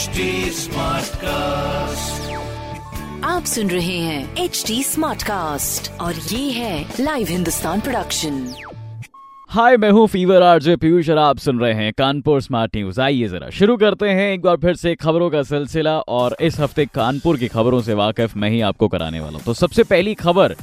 HD Smartcast. आप सुन रहे हैं एच डी स्मार्ट कास्ट और ये है लाइव हिंदुस्तान प्रोडक्शन हाय मैं हूँ फीवर आरजे पीयूष और आप सुन रहे हैं कानपुर स्मार्ट न्यूज़ आइए जरा शुरू करते हैं एक बार फिर से खबरों का सिलसिला और इस हफ़्ते कानपुर की खबरों से वाकिफ मैं ही आपको कराने वाला हूँ। तो सबसे पहली खबर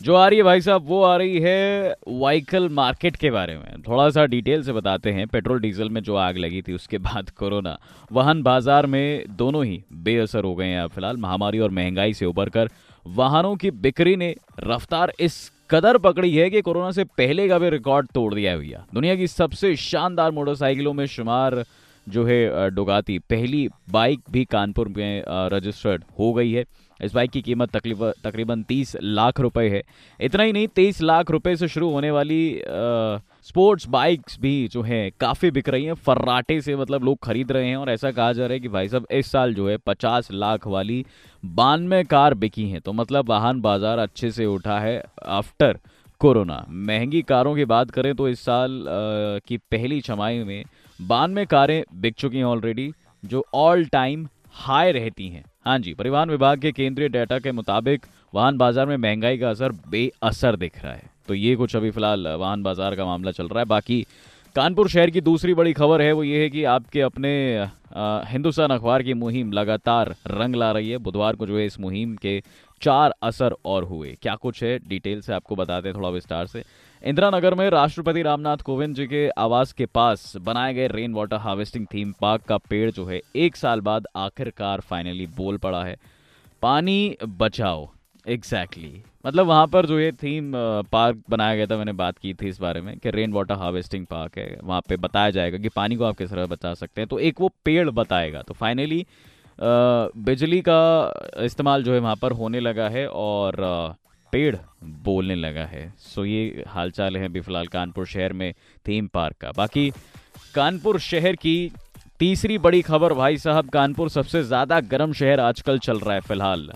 जो आ रही है भाई साहब, वो आ रही है व्हीकल मार्केट के बारे में। थोड़ा सा डिटेल से बताते हैं, पेट्रोल डीजल में जो आग लगी थी उसके बाद कोरोना। वाहन बाज़ार में दोनों ही बेअसर हो गए हैं फ़िलहाल, महामारी और महँगाई से उबर कर वाहनों की बिक्री ने रफ्तार इस कदर पकड़ी है कि कोरोना से पहले का भी रिकॉर्ड तोड़ दिया है भैया। दुनिया की सबसे शानदार मोटरसाइकिलों में शुमार जो है डुगाती। पहली बाइक भी कानपुर में रजिस्टर्ड हो गई है। इस बाइक की कीमत तकरीबन तीस लाख रुपए है। इतना ही नहीं तेईस लाख रुपए से शुरू होने वाली आ, स्पोर्ट्स बाइक्स भी जो है काफ़ी बिक रही हैं। फर्राटे से मतलब लोग खरीद रहे हैं और ऐसा कहा जा रहा है कि भाई साहब इस साल जो है पचास लाख वाली बानवे कार बिकी हैं। तो मतलब वाहन बाज़ार अच्छे से उठा है आफ्टर कोरोना महँगी कारों की बात करें तो इस साल आ, की पहली छमाही में बानवे कारें बिक चुकी हैं ऑलरेडी जो ऑल टाइम हाई रहती हैं। हाँ जी, परिवहन विभाग के केंद्रीय डेटा के मुताबिक वाहन बाज़ार में महँगाई का असर बेअसर दिख रहा है। तो ये कुछ अभी फ़िलहाल वाहन बाज़ार का मामला चल रहा है। बाकी कानपुर शहर की दूसरी बड़ी खबर है, वो ये है कि आपके अपने हिंदुस्तान अखबार की मुहिम लगातार रंग ला रही है। बुधवार को जो है इस मुहिम के चार असर और हुए। क्या कुछ है? डिटेल से आपको बताते हैं थोड़ा विस्तार से। इंदिरा नगर में राष्ट्रपति रामनाथ कोविंद जी के आवास के पास बनाए गए rain water harvesting theme park का पेड़ जो है, एक साल बाद आखिरकार फाइनली बोल पड़ा है। पानी बचाओ। Exactly exactly. मतलब वहाँ पर जो ये थीम पार्क बनाया गया था, मैंने बात की थी इस बारे में कि रेन वाटर हार्वेस्टिंग पार्क है। वहाँ पे बताया जाएगा कि पानी को आप किस तरह बचा सकते हैं। तो एक वो पेड़ बताएगा। तो फाइनली बिजली का इस्तेमाल जो है वहाँ पर होने लगा है और पेड़ बोलने लगा है। सो ये हालचाल है अभी फ़िलहाल कानपुर शहर में थीम पार्क का। बाकी कानपुर शहर की तीसरी बड़ी खबर, भाई साहब, कानपुर सबसे ज़्यादा गर्म शहर आजकल चल रहा है फ़िलहाल।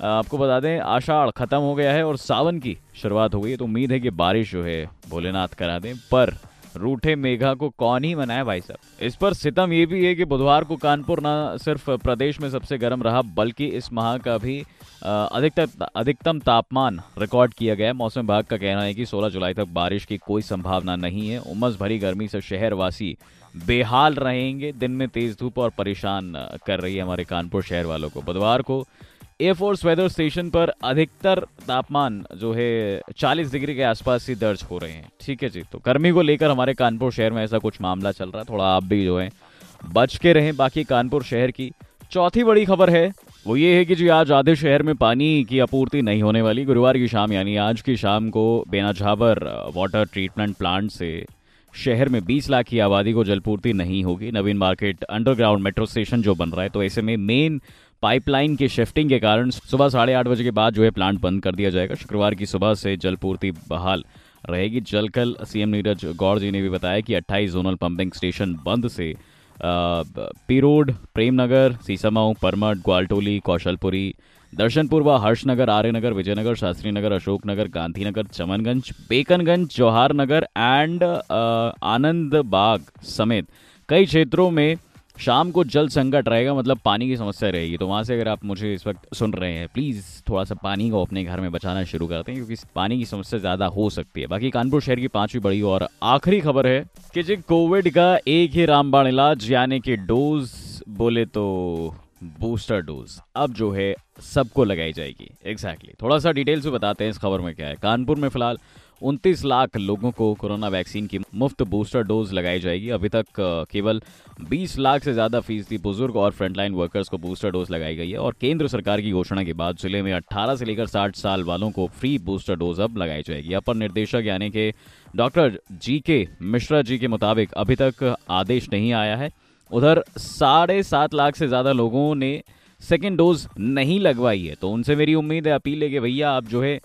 आपको बता दें, आषाढ़ खत्म हो गया है और सावन की शुरुआत हो गई है तो उम्मीद है कि बारिश जो है भोलेनाथ करा दें, पर रूठे मेघा को कौन ही मनाए भाई साहब? इस पर सितम ये भी है कि बुधवार को कानपुर न सिर्फ़ प्रदेश में सबसे गर्म रहा, बल्कि इस माह का भी अधिकतम अधिकतम तापमान रिकॉर्ड किया गया। मौसम विभाग का कहना है कि 16 जुलाई तक बारिश की कोई संभावना नहीं है। उमस भरी गर्मी से शहरवासी बेहाल रहेंगे। दिन में तेज धूप और परेशान कर रही है हमारे कानपुर शहर वालों को। बुधवार को एयरफोर्स वेदर स्टेशन पर अधिकतर तापमान जो है 40 डिग्री के आसपास ही दर्ज हो रहे हैं। ठीक है जी तो गर्मी को लेकर हमारे कानपुर शहर में ऐसा कुछ मामला चल रहा है। थोड़ा आप भी जो है, बच के रहें बाकी कानपुर शहर की। चौथी बड़ी खबर है, वो ये है कि जी आज आधे शहर में पानी की आपूर्ति नहीं होने वाली। गुरुवार की शाम, यानी आज की शाम को बेनाझावर वाटर ट्रीटमेंट प्लांट से शहर में 20 लाख की आबादी को जलपूर्ति नहीं होगी। Naveen market underground metro station जो बन रहा है तो ऐसे में मेन पाइपलाइन की शिफ्टिंग के कारण सुबह साढ़े आठ बजे के बाद जो है प्लांट बंद कर दिया जाएगा। शुक्रवार की सुबह से जलपूर्ति बहाल रहेगी। जलकल सीएम नीरज गौड़ जी ने भी बताया कि 28 जोनल पंपिंग स्टेशन बंद से पीरोड, प्रेमनगर, सीसामाऊ, परमठ, ग्वालटोली, कौशलपुरी, दर्शनपुर व हर्षनगर, आर्यनगर, विजयनगर शास्त्री नगर अशोकनगर, गांधीनगर, चमनगंज, बेकनगंज जौहार नगर एंड आनंद बाग समेत कई क्षेत्रों में शाम को जल संकट रहेगा मतलब पानी की समस्या रहेगी। तो वहाँ से अगर आप मुझे इस वक्त सुन रहे हैं प्लीज़ थोड़ा सा पानी को अपने घर में बचाना शुरू करते हैं क्योंकि पानी की समस्या ज़्यादा हो सकती है। बाकी कानपुर शहर की पांचवी बड़ी और आखिरी खबर है कि जी कोविड का एक ही रामबाण इलाज, यानी कि डोज बोले तो बूस्टर डोज अब जो है सबको लगाई जाएगी। Exactly exactly. थोड़ा सा डिटेल से बताते हैं इस खबर में क्या है। कानपुर में फ़िलहाल उनतीस लाख लोगों को कोरोना वैक्सीन की मुफ़्त बूस्टर डोज लगाई जाएगी। अभी तक केवल 20 लाख से ज़्यादा फ़ीसदी बुज़ुर्ग और फ्रंटलाइन वर्कर्स को बूस्टर डोज लगाई गई है और केंद्र सरकार की घोषणा के बाद ज़िले में 18 से लेकर 60 साल वालों को फ्री बूस्टर डोज अब लगाई जाएगी। अपर निर्देशक यानी कि डॉक्टर जी के मिश्रा जी के मुताबिक अभी तक आदेश नहीं आया है। उधर साढ़े सात लाख से ज़्यादा लोगों ने सेकेंड डोज नहीं लगवाई है तो उनसे मेरी उम्मीद है, अपील है कि भैया आप जो है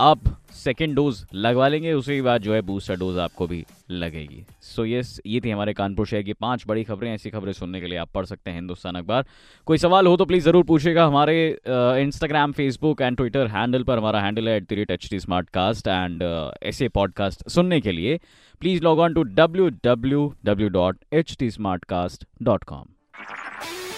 आप सेकेंड डोज लगवा लेंगे, उसी बाद जो है बूस्टर डोज आपको भी लगेगी। सो so यस ये थी हमारे कानपुर शहर की पाँच बड़ी खबरें, ऐसी खबरें सुनने के लिए आप पढ़ सकते हैं हिंदुस्तान अखबार। कोई सवाल हो तो प्लीज़ ज़रूर पूछेगा हमारे Instagram Facebook and Twitter handle पर। हमारा हैंडल है at the rate H T smart cast and ऐसे पॉडकास्ट सुनने के लिए। Please log on to W W W dot H T smart cast dot com